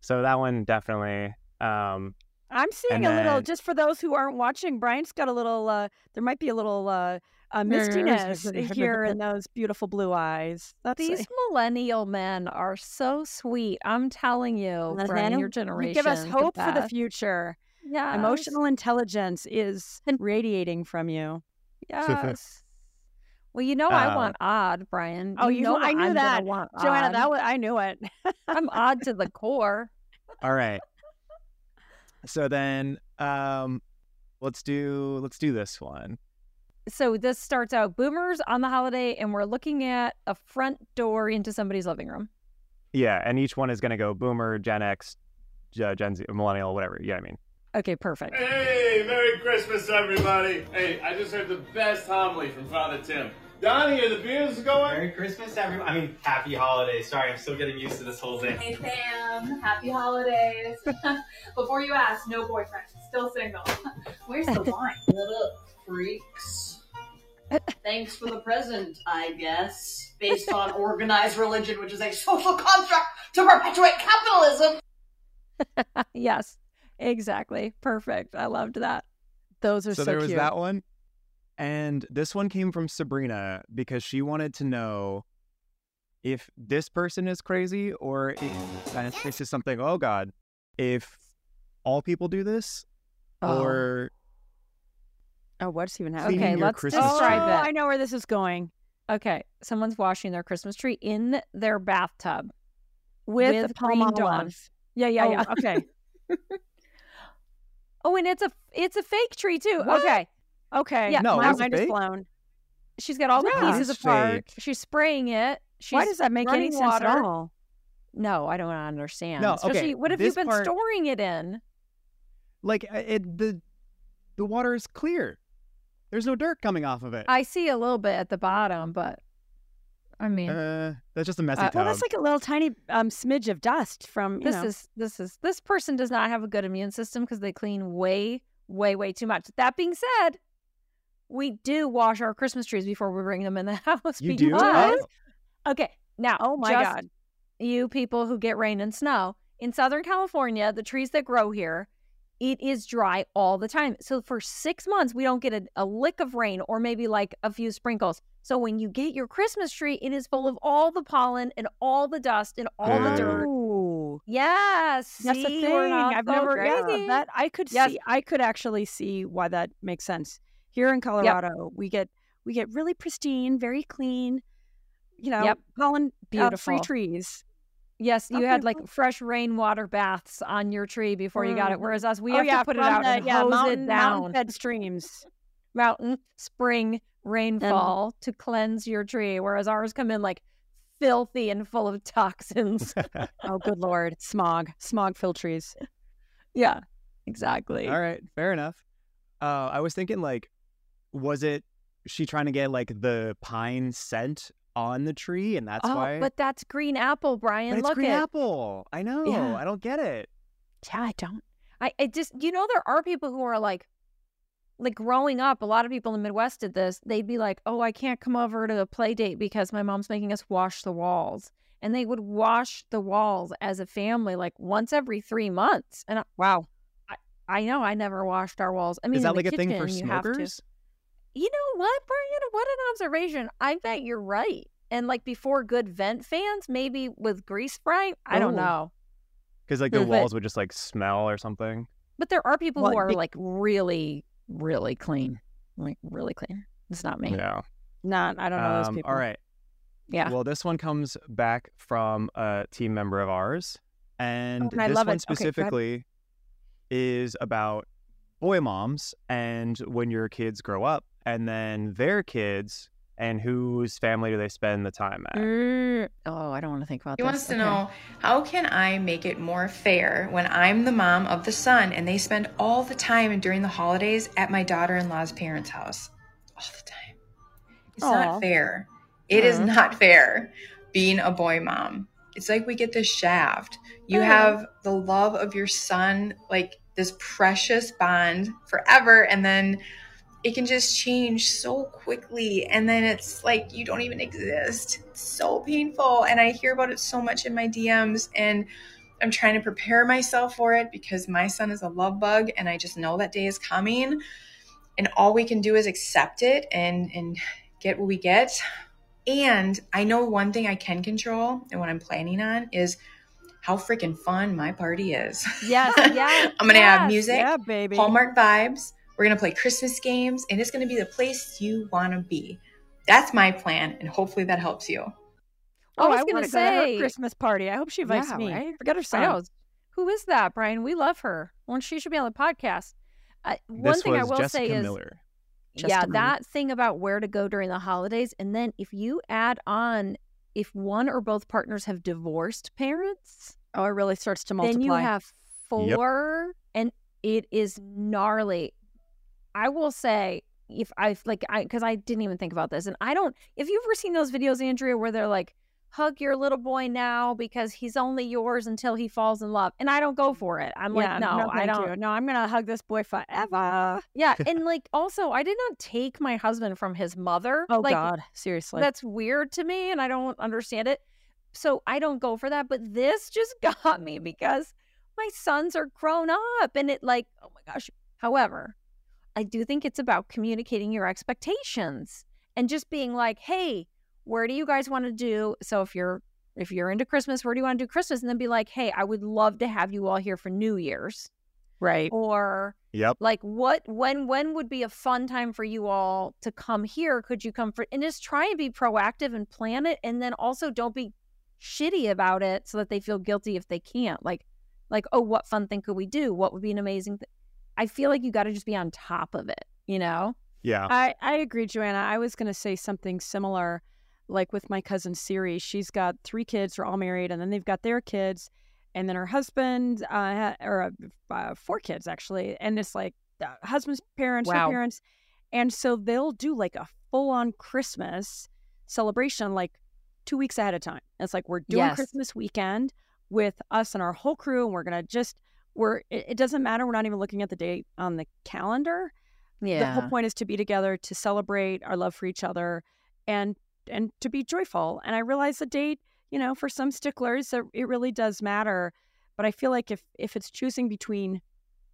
so that one definitely um I'm seeing a then, little just for those who aren't watching, Bryon's got a little uh there might be a little uh a mistiness here in those beautiful blue eyes. That's These a... millennial men are so sweet. I'm telling you, Bryon, your generation. You give us hope the for the future. Yeah. Emotional intelligence is radiating from you. Yes. well, you know uh, I want odd, Bryon. Oh, you, know, I knew I'm that, Joanna. Odd. That was, I knew it. I'm odd to the core. All right. So then, um, let's do let's do this one so this starts out boomers on the holiday, and we're looking at a front door into somebody's living room. Yeah, and each one is going to go boomer, Gen X, uh, Gen Z, millennial, whatever. Yeah, I mean. Okay, perfect. Hey, Merry Christmas, everybody. Hey, I just heard the best homily from Father Tim. Donnie, are the beers going? Merry Christmas, everyone. I mean, happy holidays. Sorry, I'm still getting used to this whole thing. Hey, Pam. Happy holidays. Before you ask, no boyfriend. Still single. Where's the wine? What up, freaks? Thanks for the present, I guess. Based on organized religion, which is a social construct to perpetuate capitalism. yes, exactly. Perfect. I loved that. Those are so, so there was cute. that one, and this one came from Sabrina because she wanted to know if this person is crazy or if and it's just something. Oh God, if all people do this, oh. or Oh, what's even happening? Okay, let's Christmas describe oh, it. I know where this is going. Okay, someone's washing their Christmas tree in their bathtub with, with green Palmolive. dawn. Yeah, yeah, Oh, yeah. Okay. Oh, and it's a it's a fake tree too. What? Okay, Okay. Yeah, No, my is it mind is blown. she's got all the pieces apart. fake. She's spraying it. She's Why does that make any sense water. at all? No, I don't understand. No, Especially, okay, what have you been part- storing it in? Like uh, it, the the water is clear. There's no dirt coming off of it. I see a little bit at the bottom, but I mean, uh, that's just a messy Uh, tub. Well, that's like a little tiny um, smidge of dust from you this know. is this is this person does not have a good immune system because they clean way, way, way too much. That being said, we do wash our Christmas trees before we bring them in the house. You do? Oh. Okay, now Oh my just God. you people who get rain and snow in Southern California, the trees that grow here, it is dry all the time. So for six months, we don't get a, a lick of rain or maybe like a few sprinkles. So when you get your Christmas tree, it is full of all the pollen and all the dust and all the dirt. Yes, that's the thing. I've so never yeah, that I could Yes. see. I could actually see why that makes sense. Here in Colorado, we get we get really pristine, very clean. You know, Yep. pollen uh, Beautiful. free trees. Yes, you Oh, had like beautiful. fresh rainwater baths on your tree before you got it. Mhm. Whereas us, we oh, have yeah, to put it from out the, and yeah, hose mountain, it down. mountain-fed streams. mountain spring rainfall to cleanse your tree, whereas ours come in like filthy and full of toxins. oh, good lord, smog, smog filled trees. yeah, exactly. All right, fair enough. Uh, I was thinking like, was it she trying to get like the pine scent on the tree, and that's oh, why? but that's green apple, Bryon. But it's Look green at apple. I know. Yeah. I don't get it. Yeah, I don't. I it just you know there are people who are like like growing up, a lot of people in the Midwest did this. They'd be like, "Oh, I can't come over to a play date because my mom's making us wash the walls." And they would wash the walls as a family like once every 3 months. And I, Wow. I, I know I never washed our walls. I mean, Is that like a thing for kitchen, you have to. smokers? You know what, Bryon? What an observation. I bet you're right. And like before good vent fans, maybe with grease fry, I don't Oh. know. Because like the But- walls would just like smell or something. But there are people Well, who are be- like really, really clean. Like really clean. It's not me. Yeah. Not. I don't know those Um, people. All right. Yeah. Well, this one comes back from a team member of ours, and Oh, and I this love one it. Okay, specifically is about boy moms and when your kids grow up, and then their kids and whose family do they spend the time at? Mm, oh, I don't want to think about He this. wants to Okay. know how can I make it more fair when I'm the mom of the son and they spend all the time during the holidays at my daughter-in-law's parents' house? All the time. It's Aw. not fair. It is Mhm. not fair being a boy mom. It's like we get this shaft. You have the love of your son, like this precious bond forever, and then it can just change so quickly and then it's like you don't even exist it's so painful and i hear about it so much in my dms and i'm trying to prepare myself for it because my son is a love bug and i just know that day is coming and all we can do is accept it and and get what we get and i know one thing i can control and what i'm planning on is how freaking fun my party is Yes, yes. i'm gonna have music Yeah, baby. Hallmark vibes. We're going to play Christmas games, and it's going to be the place you want to be. That's my plan, and hopefully that helps you. Oh, I was Oh, gonna wanna go to her say Christmas party. I hope she invites Yeah, me. right? Forget her I son. know. Who is that, Bryon? We love her. Well, she should be on the podcast. Uh, one thing I will Jessica say is, Miller. yeah, Miller. that thing about where to go during the holidays, and then if you add on, if one or both partners have divorced parents, Oh, it really starts to multiply. then you have four, and it is gnarly. I will say, if I like, I because I didn't even think about this, and I don't. If you've ever seen those videos, Andrea, where they're like, "Hug your little boy now because he's only yours until he falls in love," and I don't go for it. I'm yeah, like, no, I don't. you. No, I'm gonna hug this boy forever. Yeah, and like also, I did not take my husband from his mother. Oh like, God, seriously. that's weird to me, and I don't understand it. So I don't go for that. But this just got me because my sons are grown up, and it like, oh my gosh. However, I do think it's about communicating your expectations and just being like, hey, where do you guys want to do? So if you're if you're into Christmas, where do you want to do Christmas? And then be like, hey, I would love to have you all here for New Year's. Right. Or Yep. Like what when when would be a fun time for you all to come here? Could you come for and just try and be proactive and plan it and then also don't be shitty about it so that they feel guilty if they can't. Like like oh what fun thing could we do? What would be an amazing thing? I feel like you got to just be on top of it, you know? Yeah. I I agree, Joanna. I was going to say something similar like with my cousin Siri. She's got three kids, they're all married and then they've got their kids and then her husband uh, or uh, uh, four kids actually and it's like uh, husband's parents wow. her parents and so they'll do like a full-on christmas celebration like two weeks ahead of time it's like we're doing yes. christmas weekend with us and our whole crew and we're gonna just we're it, it doesn't matter we're not even looking at the date on the calendar yeah the whole point is to be together to celebrate our love for each other and and to be joyful and i realize the date you know, for some sticklers, it really does matter. But I feel like if if it's choosing between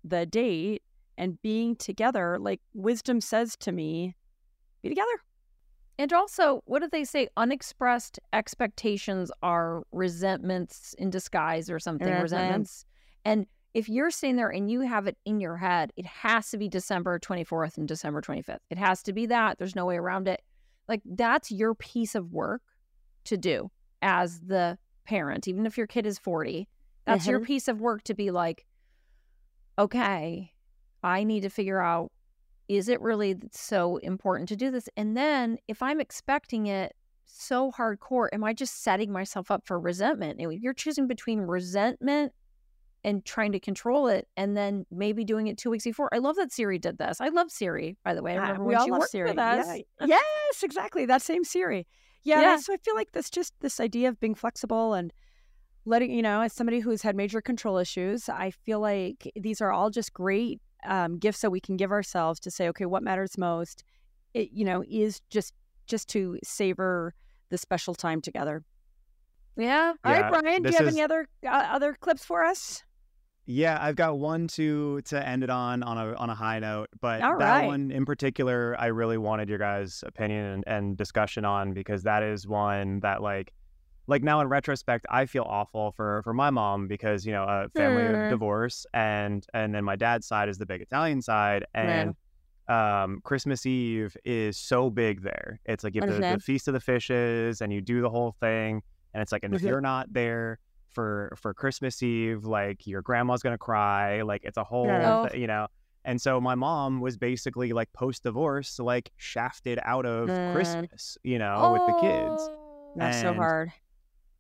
the date and being together, like wisdom says to me, be together. And also, what do they say? Unexpressed expectations are resentments in disguise or something. Resentments. And if you're sitting there and you have it in your head, it has to be December 24th and December 25th. It has to be that. There's no way around it. Like, that's your piece of work to do as the parent, even if your kid is 40, that's mm-hmm. your piece of work to be like, okay, I need to figure out is it really so important to do this? And then if I'm expecting it so hardcore, am I just setting myself up for resentment? And you're choosing between resentment and trying to control it and then maybe doing it two weeks before. I love that Siri did this. I love Siri, by the way. I remember uh, we all love Siri. Yeah. yes, exactly. That same Siri. Yeah, yeah. So I feel like that's just this idea of being flexible and letting you know, as somebody who's had major control issues, I feel like these are all just great um, gifts that we can give ourselves to say, okay, what matters most, it, you know, is just just to savor the special time together. Yeah. All yeah, right, Bryon. Do you have is... any other uh, other clips for us? Yeah, I've got one to to end it on on a on a high note, but that one in particular, I really wanted your guys' opinion and, and discussion on because that is one that like like now in retrospect, I feel awful for for my mom because you know a family of hmm. divorce and and then my dad's side is the big Italian side and. Um, Christmas Eve is so big there. It's like you have the, the, feast of the fishes, and you do the whole thing, and it's like, and if you're not there, for for Christmas Eve, like your grandma's gonna cry, like it's a whole, yeah. th- you know. And so my mom was basically like post divorce, like shafted out of mm. Christmas, you know, oh, with the kids. Oh, that's and so hard.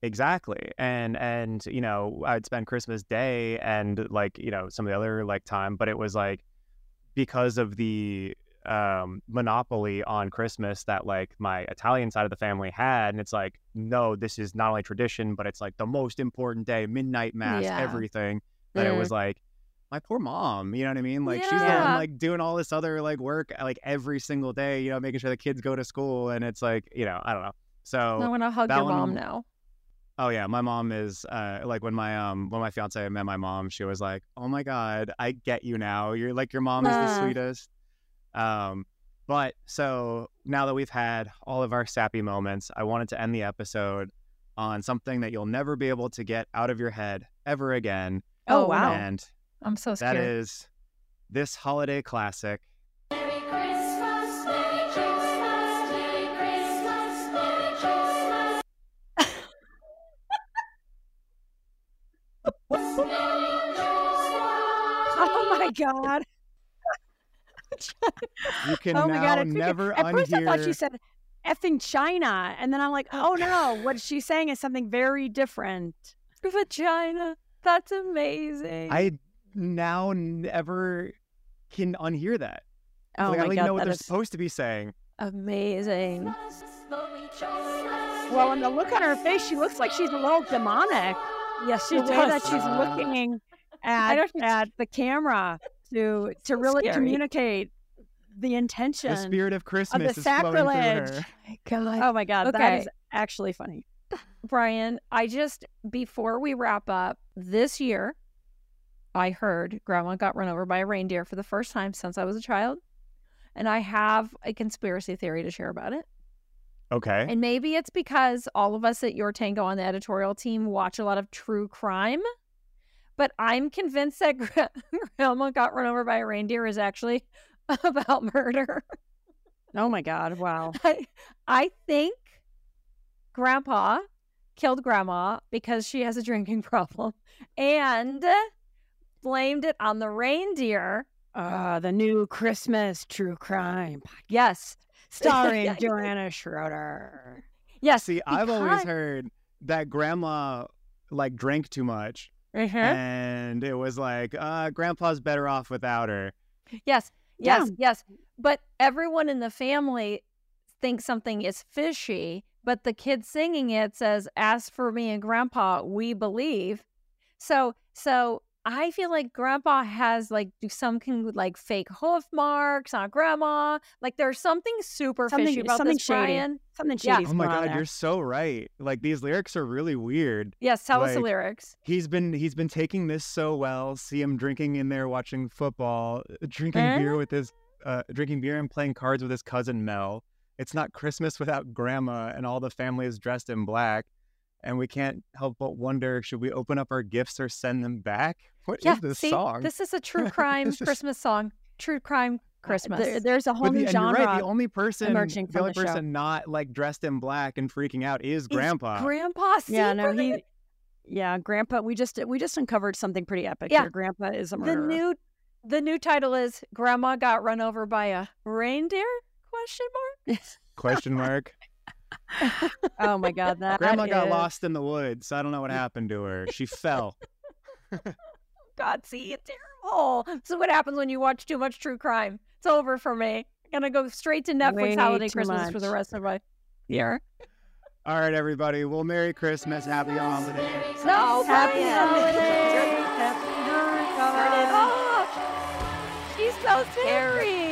Exactly. And and you know, I'd spend Christmas Day and like, you know, some of the other like time, but it was like because of the um, monopoly on Christmas that like my Italian side of the family had. And it's like, no, this is not only tradition, but it's like the most important day, midnight mass, yeah. everything. That mm. it was like, my poor mom, you know what I mean? Like yeah. she's the one like doing all this other like work like every single day, you know, making sure the kids go to school. And it's like, you know, I don't know. So I want to hug your mom now. Oh yeah, my mom is uh, like when my um when my fiance met my mom, she was like, "Oh my god, I get you now. You're like your mom is the sweetest." Um, but so now that we've had all of our sappy moments, I wanted to end the episode on something that you'll never be able to get out of your head ever again. Oh, wow. And I'm so scared. That is this holiday classic. Merry Christmas, Merry Christmas, Merry Christmas, Merry Christmas. oh my God you can oh my now God, never At unhear. first, I thought she said effing China, and then I'm like, oh no, what she's saying is something very different. Vagina. That's amazing. I now never can unhear that. Oh like, my I don't God, know what they're supposed to be saying. Amazing. Well, in the look on her face, she looks like she's a little demonic. Yes, she the does. way that she's looking at, at the camera to to really scary. communicate the intention. The spirit of Christmas of the is sacrilege. Her. God. Oh my god, okay. that is actually funny. Bryon, I just before we wrap up this year, I heard grandma got run over by a reindeer for the first time since I was a child. And I have a conspiracy theory to share about it. Okay. And maybe it's because all of us at YourTango on the editorial team watch a lot of true crime but I'm convinced that Grandma got run over by a reindeer is actually about murder. Oh my God! Wow. I, I think Grandpa killed Grandma because she has a drinking problem, and blamed it on the reindeer. Uh, the new Christmas true crime. Yes, starring Joanna Schroeder. Yes. See, because... I've always heard that Grandma like drank too much uh-huh. And it was like, uh, grandpa's better off without her. Yes, yes, yeah. yes. But everyone in the family thinks something is fishy, but the kid singing it says, As for me and grandpa, we believe. So, so I feel like grandpa has like do something with like fake hoof marks on grandma. Like there's something super something, fishy about something this, shady. Bryon. Something shady. Yeah. Oh my god, you're so right. Like these lyrics are really weird. Yes, tell like, us the lyrics. He's been he's been taking this so well. See him drinking in there watching football, uh, drinking eh? beer with his uh, drinking beer and playing cards with his cousin Mel. It's not Christmas without grandma and all the family is dressed in black and we can't help but wonder should we open up our gifts or send them back? What yeah, is this see, song? This is a true crime Christmas song. True crime uh, Christmas. There, there's a whole but new genre. You're right. The only person, emerging the only the person show. not like dressed in black and freaking out is Grandpa. Grandpa. See, yeah, no, he. Yeah, Grandpa. We just we just uncovered something pretty epic yeah. here. Grandpa is a murderer. The new the new title is Grandma got run over by a reindeer? Question mark. Question mark. Oh my god, that grandma is... got lost in the woods. I don't know what happened to her. She fell. God, see, it's terrible. So what happens when you watch too much true crime? It's over for me. I'm gonna go straight to Netflix Way Holiday Christmas much. for the rest of my year. All right, everybody. Well, Merry Christmas, Happy Holidays. No, Happy Holidays. Turn it off. She's so scary.